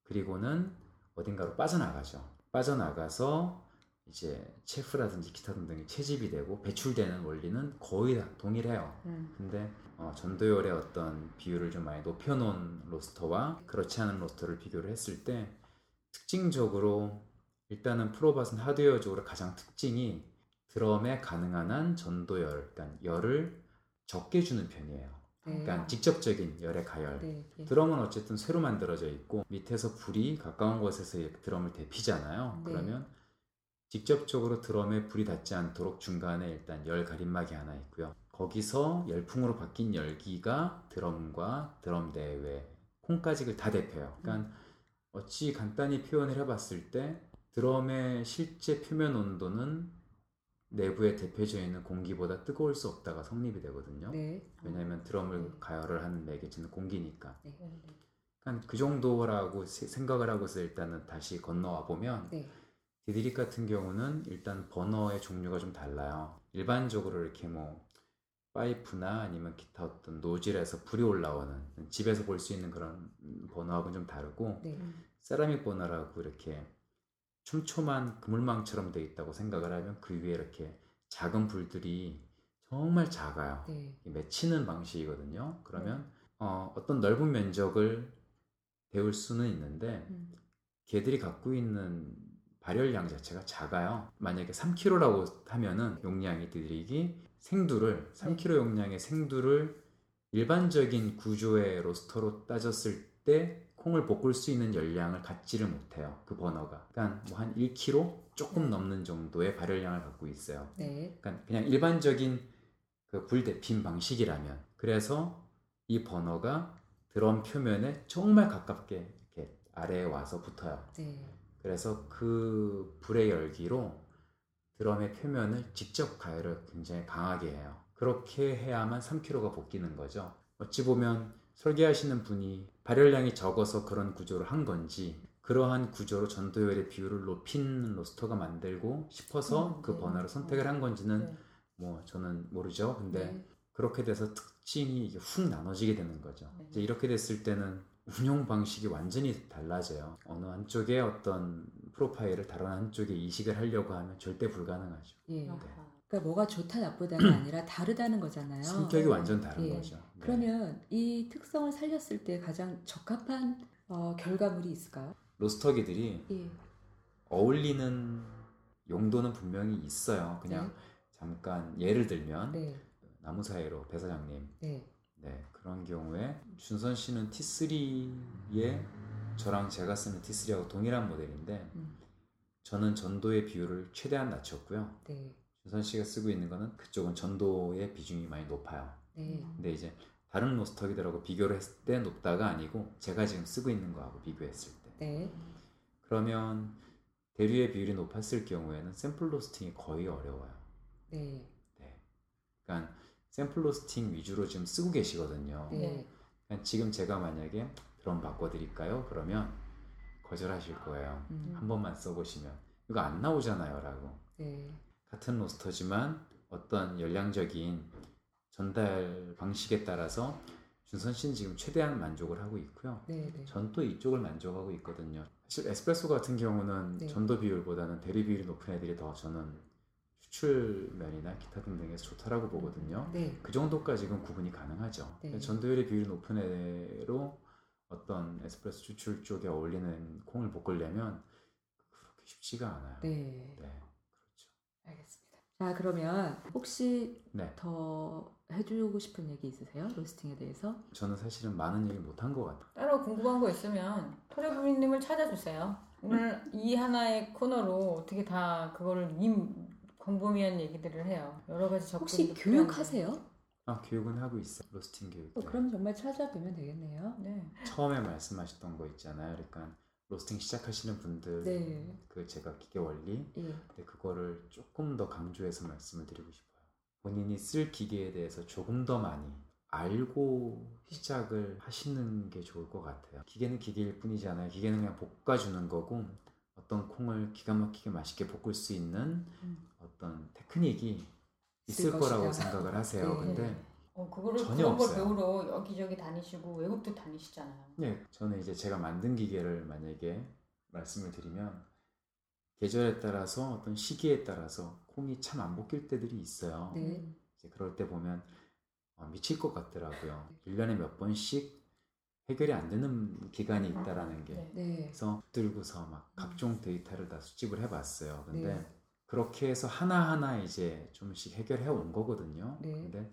B: 그리고는 어딘가로 빠져나가죠. 빠져나가서 이제 체프라든지 기타 등등이 채집이 되고 배출되는 원리는 거의 다 동일해요.
C: 음.
B: 근데 어, 전도열의 어떤 비율을 좀 많이 높여놓은 로스터와 그렇지 않은 로스터를 비교를 했을 때 특징적으로 일단은 프로밭은 하드웨어적으로 가장 특징이 드럼에 가능한 한 전도열, 그러니까 열을 적게 주는 편이에요.
A: 네.
B: 그러니까 직접적인 열의 가열.
A: 네. 예.
B: 드럼은 어쨌든 쇠로 만들어져 있고 밑에서 불이 가까운 곳에서 드럼을 데피잖아요.
A: 네.
B: 그러면 직접적으로 드럼에 불이 닿지 않도록 중간에 일단 열 가림막이 하나 있고요. 거기서 열풍으로 바뀐 열기가 드럼과 드럼 대외 콩가직을 다 데펴요. 그러니까 어찌 간단히 표현을 해봤을 때 드럼의 실제 표면 온도는 내부에 데펴져 있는 공기보다 뜨거울 수 없다가 성립이 되거든요.
A: 네.
B: 왜냐하면 드럼을
A: 네.
B: 가열을 하는 매개체는 공기니까.
C: 네.
B: 그러니까 그 정도라고 세- 생각을 하고서 일단은 다시 건너와 보면
A: 네.
B: 디드릭 같은 경우는 일단 버너의 종류가 좀 달라요. 일반적으로 이렇게 뭐 파이프나 아니면 기타 어떤 노즐에서 불이 올라오는 집에서 볼 수 있는 그런 버너하고는 좀 다르고
A: 네.
B: 세라믹 버너라고 이렇게 촘촘한 그물망처럼 돼 있다고 생각을 하면 그 위에 이렇게 작은 불들이 정말 작아요.
A: 네.
B: 이 맺히는 방식이거든요. 그러면 어, 어떤 넓은 면적을 데울 수는 있는데
A: 음.
B: 걔들이 갖고 있는 발열량 자체가 작아요. 만약에 3kg라고 하면은 용량이 디드릭이 생두를 3kg 용량의 생두를 일반적인 구조의 로스터로 따졌을 때 콩을 볶을 수 있는 열량을 갖지를 못해요. 그 버너가. 그러니까 뭐 한 1kg 조금 넘는 정도의 발열량을 갖고 있어요.
A: 네.
B: 그러니까 그냥 일반적인 그 불대핀 방식이라면 그래서 이 버너가 드럼 표면에 정말 가깝게 이렇게 아래에 와서 붙어요.
A: 네.
B: 그래서 그 불의 열기로 드럼의 표면을 직접 가열을 굉장히 강하게 해요. 그렇게 해야만 3kg가 볶이는 거죠. 어찌 보면 설계하시는 분이 발열량이 적어서 그런 구조를 한 건지 그러한 구조로 전도열의 비율을 높인 로스터가 만들고 싶어서
C: 음,
B: 그
C: 네.
B: 번호를 선택을 한 건지는
C: 네.
B: 뭐 저는 모르죠. 근데
A: 네.
B: 그렇게 돼서 특징이 이게 훅 나눠지게 되는 거죠.
C: 네.
B: 이제 이렇게 됐을 때는 운용 방식이 완전히 달라져요. 어느 한쪽에 어떤 프로파일을 다른 한쪽에 이식을 하려고 하면 절대 불가능하죠.
A: 예.
C: 아하.
A: 그러니까 뭐가 좋다 나쁘다가 아니라 다르다는 거잖아요.
B: 성격이 완전 다른
A: 예.
B: 거죠. 네.
A: 그러면 이 특성을 살렸을 때 가장 적합한 어, 결과물이 있을까요?
B: 로스터기들이
A: 예.
B: 어울리는 용도는 분명히 있어요. 그냥 잠깐 예를 들면
A: 네.
B: 나무 사이로 배 사장님
A: 네.
B: 네, 그런 경우에 준선 씨는 T3에 저랑 제가 쓰는 T3하고 동일한 모델인데
A: 음.
B: 저는 전도의 비율을 최대한 낮췄고요.
A: 네.
B: 준선 씨가 쓰고 있는 거는 그쪽은 전도의 비중이 많이 높아요.
A: 네.
B: 근데 이제 다른 로스터기들하고 비교를 했을 때 높다가 아니고 제가 지금 쓰고 있는 거하고 비교했을 때
A: 네.
B: 그러면 대류의 비율이 높았을 경우에는 샘플 로스팅이 거의 어려워요.
A: 네.
B: 네. 그러니까 샘플 로스팅 위주로 지금 쓰고 계시거든요.
A: 네.
B: 지금 제가 만약에 드럼 바꿔드릴까요? 그러면 거절하실 거예요.
A: 음.
B: 한 번만 써보시면 이거 안 나오잖아요라고.
A: 네.
B: 같은 로스터지만 어떤 열량적인 전달 방식에 따라서 준선 씨는 지금 최대한 만족을 하고 있고요.
A: 네. 네.
B: 전또 이쪽을 만족하고 있거든요. 사실 에스프레소 같은 경우는
A: 네.
B: 전도 비율보다는 대리 비율이 높은 애들이 더 저는 추출면이나 기타 등등에서 좋다라고 보거든요.
A: 네.
B: 그 정도까지는 구분이 가능하죠.
A: 네.
B: 전도율의 비율이 높은 애로 어떤 에스프레소 추출 쪽에 어울리는 콩을 볶으려면 그렇게 쉽지가 않아요.
A: 네.
B: 네, 그렇죠.
A: 알겠습니다. 자, 그러면 혹시
B: 네,
A: 더 해주고 싶은 얘기 있으세요? 로스팅에 대해서?
B: 저는 사실은 많은 얘기 못한 것 같아요.
C: 따로 궁금한 거 있으면 토레부님을 찾아주세요. 오늘 이 하나의 코너로 어떻게 다 그거를 임 광범위한 얘기들을 해요. 여러 가지
A: 혹시. 교육하세요?
B: 아, 교육은 하고 있어요. 로스팅 교육.
A: 어, 그럼 정말 찾아뵈면 되겠네요.
C: 네.
B: 처음에 말씀하셨던 거 있잖아요. 그러니까 로스팅 시작하시는 분들,
A: 네.
B: 그 제가 기계 원리,
A: 예.
B: 근데 그거를 조금 더 강조해서 말씀을 드리고 싶어요. 본인이 쓸 기계에 대해서 조금 더 많이 알고 시작을 하시는 게 좋을 것 같아요. 기계는 기계일 뿐이잖아요. 기계는 그냥 볶아주는 거고 어떤 콩을 기가 막히게 맛있게 볶을 수 있는
A: 음.
B: 어떤 테크닉이 있을 거라고. 생각을 하세요.
A: 네.
B: 근데
C: 어 그거를
B: 전혀
C: 그런 걸
B: 없어요.
C: 배우러 여기저기 다니시고 외국도 다니시잖아요.
B: 네, 저는 이제 제가 만든 기계를 만약에 말씀을 드리면 계절에 따라서 어떤 시기에 따라서 콩이 참안 볶일 때들이 있어요.
A: 네.
B: 이제 그럴 때 보면 어, 미칠 것 같더라고요. 1년에 몇 번씩 해결이 안 되는 기간이 있다라는 게.
C: 네.
A: 네.
B: 그래서 들고서 막 각종 데이터를 다 수집을 해봤어요. 근데
A: 네.
B: 그렇게 해서 하나하나 이제 좀씩 해결해 온 거거든요.
A: 네.
B: 근데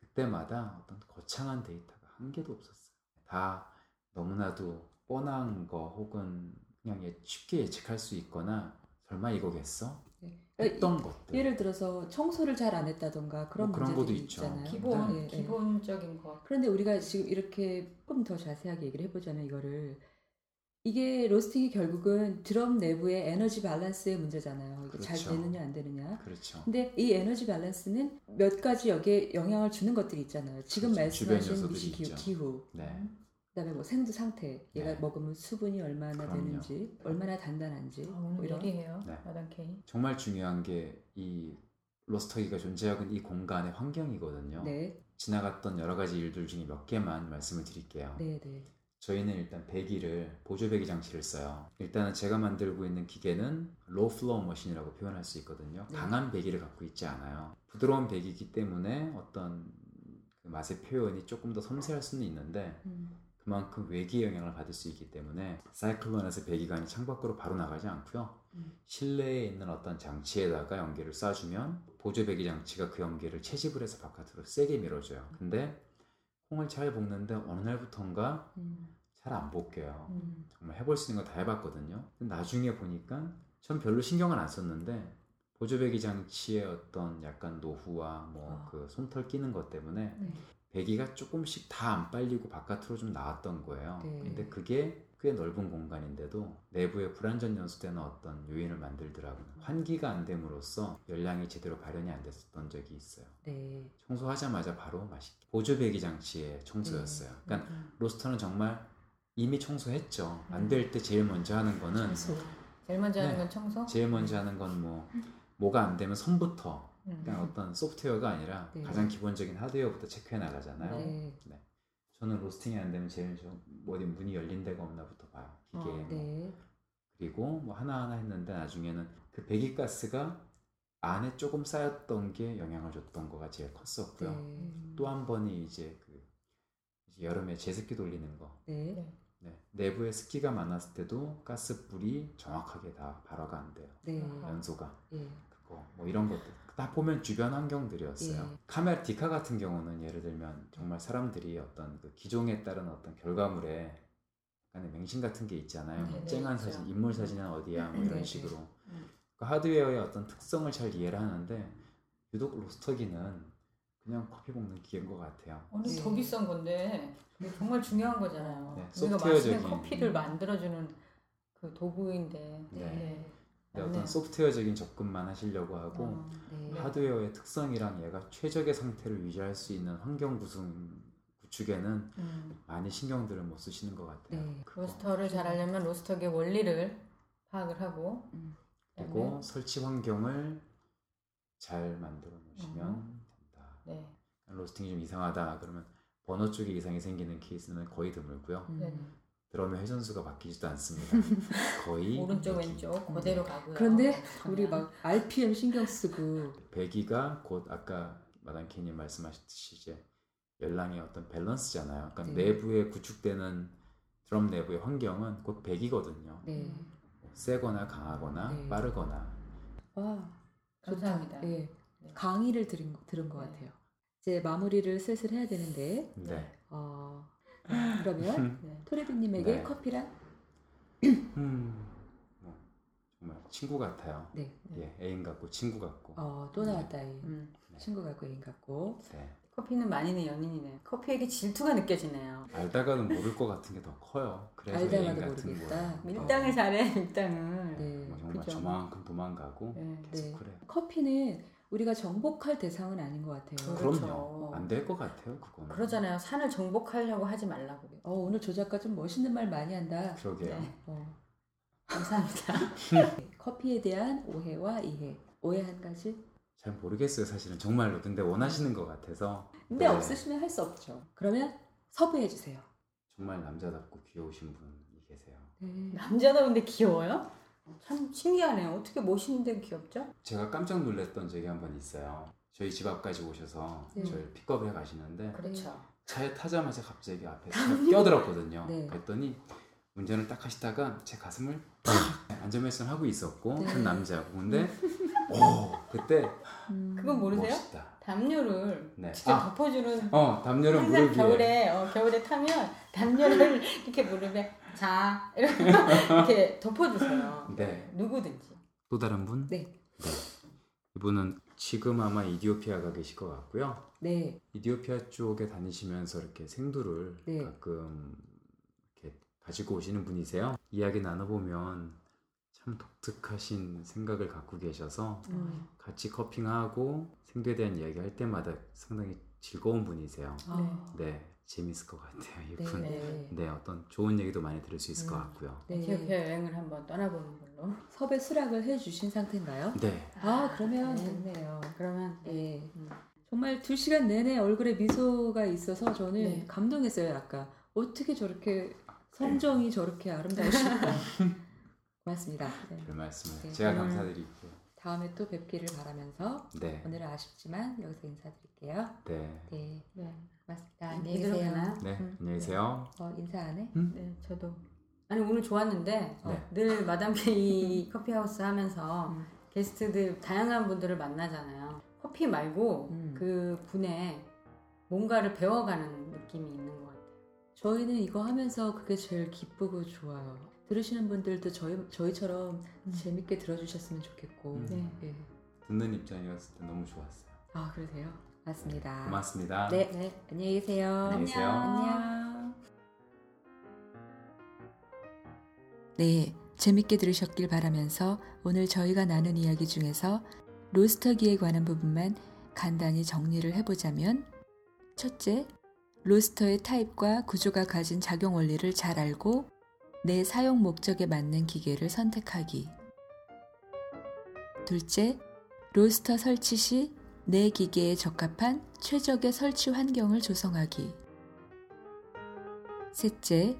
B: 그 그때마다 어떤 거창한 데이터가 한 개도 없었어요. 다 너무나도 뻔한 거 혹은 그냥 예- 쉽게 예측할 수 있거나 설마 이거겠어?
A: 네.
B: 했던 것들.
A: 예를 들어서 청소를 잘 안 했다던가 그런
B: 뭐 그런 것도 있죠.
A: 있잖아요.
C: 기본
A: 네, 네.
C: 기본적인 거.
A: 그런데 우리가 지금 이렇게 조금 더 자세하게 얘기를 해보자면 이거를 이게 로스팅이 결국은 드럼 내부의 에너지 밸런스의 문제잖아요. 이게 잘
B: 그렇죠.
A: 되느냐 안 되느냐.
B: 그렇죠.
A: 근데 이 에너지 밸런스는 몇 가지 여기에 영향을 주는 것들이 있잖아요. 지금
B: 그렇죠.
A: 말씀하신
B: 요소들이
A: 미시 기후,
B: 네.
A: 그다음에 뭐 생두 상태, 얘가
B: 네.
A: 먹으면 수분이 얼마나
B: 그럼요.
A: 되는지, 얼마나 단단한지,
C: 아,
A: 뭐 이런.
C: 예리해요,
B: 네.
C: K.
B: 정말 중요한 게 이 로스터기가 존재하고 있는 이 공간의 환경이거든요.
A: 네,
B: 지나갔던 여러 가지 일들 중에 몇 개만 말씀을 드릴게요.
A: 네, 네.
B: 저희는 일단 배기를 보조 배기 장치를 써요. 일단은 제가 만들고 있는 기계는 low flow machine이라고 표현할 수 있거든요.
A: 네.
B: 강한 배기를 갖고 있지 않아요. 부드러운 배기이기 때문에 어떤 그 맛의 표현이 조금 더 섬세할 수는 있는데
A: 음,
B: 그만큼 외기의 영향을 받을 수 있기 때문에 사이클론에서 배기관이 창밖으로 바로 나가지 않고요.
A: 음.
B: 실내에 있는 어떤 장치에다가 연기를 쏴주면 보조 배기 장치가 그 연기를 채집을 해서 바깥으로 세게 밀어줘요. 근데 콩을 잘 볶는데 어느 날부턴가
A: 음,
B: 잘안 볶여요.
A: 음.
B: 정말 해볼 수 있는 거 다 해봤거든요. 나중에 보니까 전 별로 신경을 안 썼는데 보조배기 장치의 어떤 약간 노후와 뭐
A: 아.
B: 그 솜털 끼는 것 때문에
A: 네.
B: 배기가 조금씩 다 안 빨리고 바깥으로 좀 나왔던 거예요.
A: 네.
B: 근데 그게 꽤 넓은 공간인데도 내부에 불안전 연소되는 어떤 요인을 만들더라고요. 환기가 안 됨으로써 열량이 제대로 발현이 안 됐었던 적이 있어요.
A: 네.
B: 청소하자마자 바로 맛있게 보조 배기 장치의 청소였어요.
A: 네.
B: 그러니까
A: 음,
B: 로스터는 정말 이미 청소했죠. 안 될 때 제일 먼저 하는 거는
A: 청소.
C: 제일 먼저 하는
B: 네.
C: 건 청소.
B: 제일 먼저 하는 건 뭐 뭐가 안 되면 선부터
C: 음.
B: 그냥 어떤 소프트웨어가 아니라
A: 네.
B: 가장 기본적인 하드웨어부터 체크해 나가잖아요.
A: 네.
B: 저는 로스팅이 안 되면 제일 좀 어디 문이 열린 데가 없나부터 봐요. 기계에.
C: 어,
B: 뭐.
A: 네.
B: 그리고 뭐 하나하나 했는데 나중에는 그 배기가스가 안에 조금 쌓였던 게 영향을 줬던 거가 제일 컸었고요.
A: 네.
B: 또한 번이 이제 그 이제 여름에 제습기 돌리는 거.
A: 네.
B: 네. 내부에 습기가 많았을 때도 가스불이 정확하게 다 발화가 안 돼요.
A: 네.
B: 연소가
A: 예.
B: 그거 뭐 이런 것들 다 보면 주변 환경들이었어요.
A: 예.
B: 카메라 디카 같은 경우는 예를 들면 정말 사람들이 어떤 그 기종에 따른 어떤 결과물에 약간의 맹신 같은 게 있잖아요. 뭐
C: 네네,
B: 쨍한
C: 있죠.
B: 사진, 인물 사진은 어디야 뭐 이런
A: 네네.
B: 식으로
C: 음.
B: 그 하드웨어의 어떤 특성을 잘 이해를 하는데 유독 로스터기는 그냥 커피 볶는 기계인 것 같아요.
C: 오늘
A: 네.
C: 더 비싼 건데 정말 중요한 거잖아요.
B: 네,
C: 우리가
B: 소프트웨어적인-
C: 맛있는 커피를 만들어주는 그 도구인데.
B: 네. 근데
C: 맞네요.
B: 어떤 소프트웨어적인 접근만 하시려고 하고
C: 어.
A: 네.
B: 하드웨어의 특성이랑 얘가 최적의 상태를 유지할 수 있는 환경 구성 구축에는
C: 음.
B: 많이 신경들을 못 쓰시는 것 같아요.
A: 네.
C: 로스터를 잘 하려면 로스터의 원리를 파악을 하고
A: 음.
B: 그리고 설치 환경을 잘 만들어 놓으시면
C: 음. 네.
B: 로스팅이 좀 이상하다 그러면 버너 쪽에 이상이 생기는 케이스는 거의 드물고요.
A: 음.
C: 네.
B: 드럼의 회전수가 바뀌지도 않습니다. 거의
C: 오른쪽
B: 배기.
C: 왼쪽 그대로 가고요.
A: 그런데
C: 그러면
A: 우리 막 RPM 신경 쓰고
B: 배기가 곧 아까 마담 케이님 말씀하셨듯이 이제 열량의 어떤 밸런스잖아요. 그러니까
A: 네.
B: 내부에 구축되는 드럼 내부의 환경은 곧 배기거든요.
A: 네.
C: 음.
B: 세거나 강하거나
A: 네.
B: 빠르거나
A: 와
C: 감사합니다.
A: 예.
C: 네.
A: 강의를 들은 거- 들은 것
C: 네.
A: 같아요. 이제 마무리를 슬슬 해야 되는데
B: 네.
A: 어, 그러면
C: 네.
A: 토레비님에게
B: 네.
A: 커피란
B: 음, 뭐 정말 친구 같아요.
A: 네.
B: 예, 애인 같고 친구 같고.
A: 어, 또 나왔다 이
C: 음.
A: 친구 같고 애인 같고
B: 네.
C: 커피는 만인의 연인이네. 커피에게 질투가 느껴지네요.
B: 알다가도 모를 것 같은 게 더 커요. 그래서 애인
A: 알다가도
B: 같은
A: 모르겠다.
C: 밀당을 잘해 밀당을.
A: 네.
B: 뭐 정말
C: 그죠.
B: 저만큼 도망가고
C: 네.
B: 계속
A: 네.
B: 그래요.
A: 커피는 우리가 정복할 대상은 아닌 것 같아요.
C: 그렇죠.
B: 그럼요. 안될 것 같아요. 그거는.
C: 그러잖아요. 산을 정복하려고 하지 말라고.
A: 어, 오늘 조 작가 좀 멋있는 말 많이 한다.
B: 그러게요.
C: 네.
A: 어,
C: 감사합니다.
A: 네. 커피에 대한 오해와 이해. 오해 한 가지?
B: 잘 모르겠어요, 사실은 정말로. 근데 원하시는 것 같아서.
A: 근데
B: 네.
A: 없으시면 할 수 없죠. 그러면 섭외해 주세요.
B: 정말 남자답고 귀여우신 분이 계세요.
A: 네.
C: 남자다운데 귀여워요? 참 신기하네요. 어떻게 멋있는데 귀엽죠?
B: 제가 깜짝 놀랐던 적이 한 번 있어요. 저희 집 앞까지 오셔서
A: 네.
B: 저를 픽업해 가시는데
C: 그렇죠.
B: 차에 타자마자 갑자기 앞에 차 끼어들었거든요.
A: 네.
B: 그랬더니 운전을 딱 하시다가 제 가슴을 탁 안전벨선 하고 있었고
A: 네.
B: 큰 남자고 근데 오 그때
A: 음.
C: 그건 모르세요?
B: 멋있다.
C: 담요를
B: 네.
C: 직접
B: 아.
C: 덮어주는
B: 어 담요를
C: 항상
B: 무릎.
C: 겨울에 어, 겨울에 타면 담요를 이렇게 무릎에 자 이렇게, 덮어주세요.
B: 네.
C: 누구든지.
B: 또 다른 분?
A: 네.
B: 네. 이분은 지금 아마 이디오피아가 계실 것 같고요.
A: 네.
B: 이디오피아 쪽에 다니시면서 이렇게 생두를
A: 네.
B: 가끔 이렇게 가지고 오시는 분이세요. 이야기 나눠보면 참 독특하신 생각을 갖고 계셔서
A: 음.
B: 같이 커핑하고 생두에 대한 이야기 할 때마다 상당히 즐거운 분이세요.
A: 아.
B: 네, 재밌을 것 같아요.
A: 네.
B: 이분. 네.
A: 네.
B: 어떤 좋은 얘기도 많이 들을 수 있을 것
C: 음.
B: 같고요.
A: 네.
C: 에티오피아 여행을 한번 떠나보는 걸로.
A: 섭외 수락을 해주신 상태인가요?
B: 네,
A: 아, 그러면
C: 네.
A: 됐네요.
C: 그러면
A: 예.
C: 음.
A: 정말 두 시간 내내 얼굴에 미소가 있어서 저는
C: 네.
A: 감동했어요. 아까 어떻게 저렇게 성정이 저렇게 아름다우실까. 고맙습니다. 네.
B: 별 말씀을
A: 네.
B: 제가
C: 음.
B: 감사드리고요.
A: 다음에 또 뵙기를 바라면서
B: 네,
A: 오늘은 아쉽지만 여기서 인사드릴게요.
B: 네,
A: 네,
C: 네.
A: 고맙습니다.
C: 음,
A: 안녕히
C: 계세요.
B: 네.
C: 음.
B: 안녕히 계세요.
A: 어, 인사 안 해?
C: 네, 저도. 아니 오늘 좋았는데 어,
B: 네.
C: 늘 마담 K 커피하우스 하면서
A: 음.
C: 게스트들 다양한 분들을 만나잖아요. 커피 말고
A: 음.
C: 그 분의 뭔가를 배워가는 느낌이 있는 것 같아요.
A: 저희는 이거 하면서 그게 제일 기쁘고 좋아요. 들으시는 분들도 저희 저희처럼
C: 음.
A: 재밌게 들어주셨으면 좋겠고.
B: 음.
C: 네.
A: 예.
B: 듣는 입장이었을 때 너무 좋았어요.
A: 아 그러세요? 맞습니다.
B: 고맙습니다.
A: 네, 네. 안녕히 계세요.
B: 안녕히 계세요.
A: 안녕. 네, 재밌게 들으셨길 바라면서 오늘 저희가 나눈 이야기 중에서 로스터기에 관한 부분만 간단히 정리를 해보자면 첫째, 로스터의 타입과 구조가 가진 작용 원리를 잘 알고 내 사용 목적에 맞는 기계를 선택하기. 둘째, 로스터 설치 시 내 기계에 적합한 최적의 설치 환경을 조성하기. 셋째,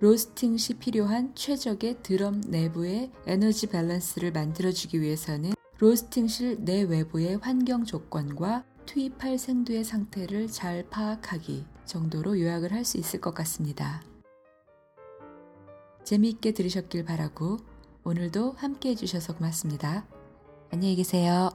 A: 로스팅 시 필요한 최적의 드럼 내부의 에너지 밸런스를 만들어주기 위해서는 로스팅실 내 외부의 환경 조건과 투입할 생두의 상태를 잘 파악하기 정도로 요약을 할 수 있을 것 같습니다. 재미있게 들으셨길 바라고 오늘도 함께 해주셔서 고맙습니다. 안녕히 계세요.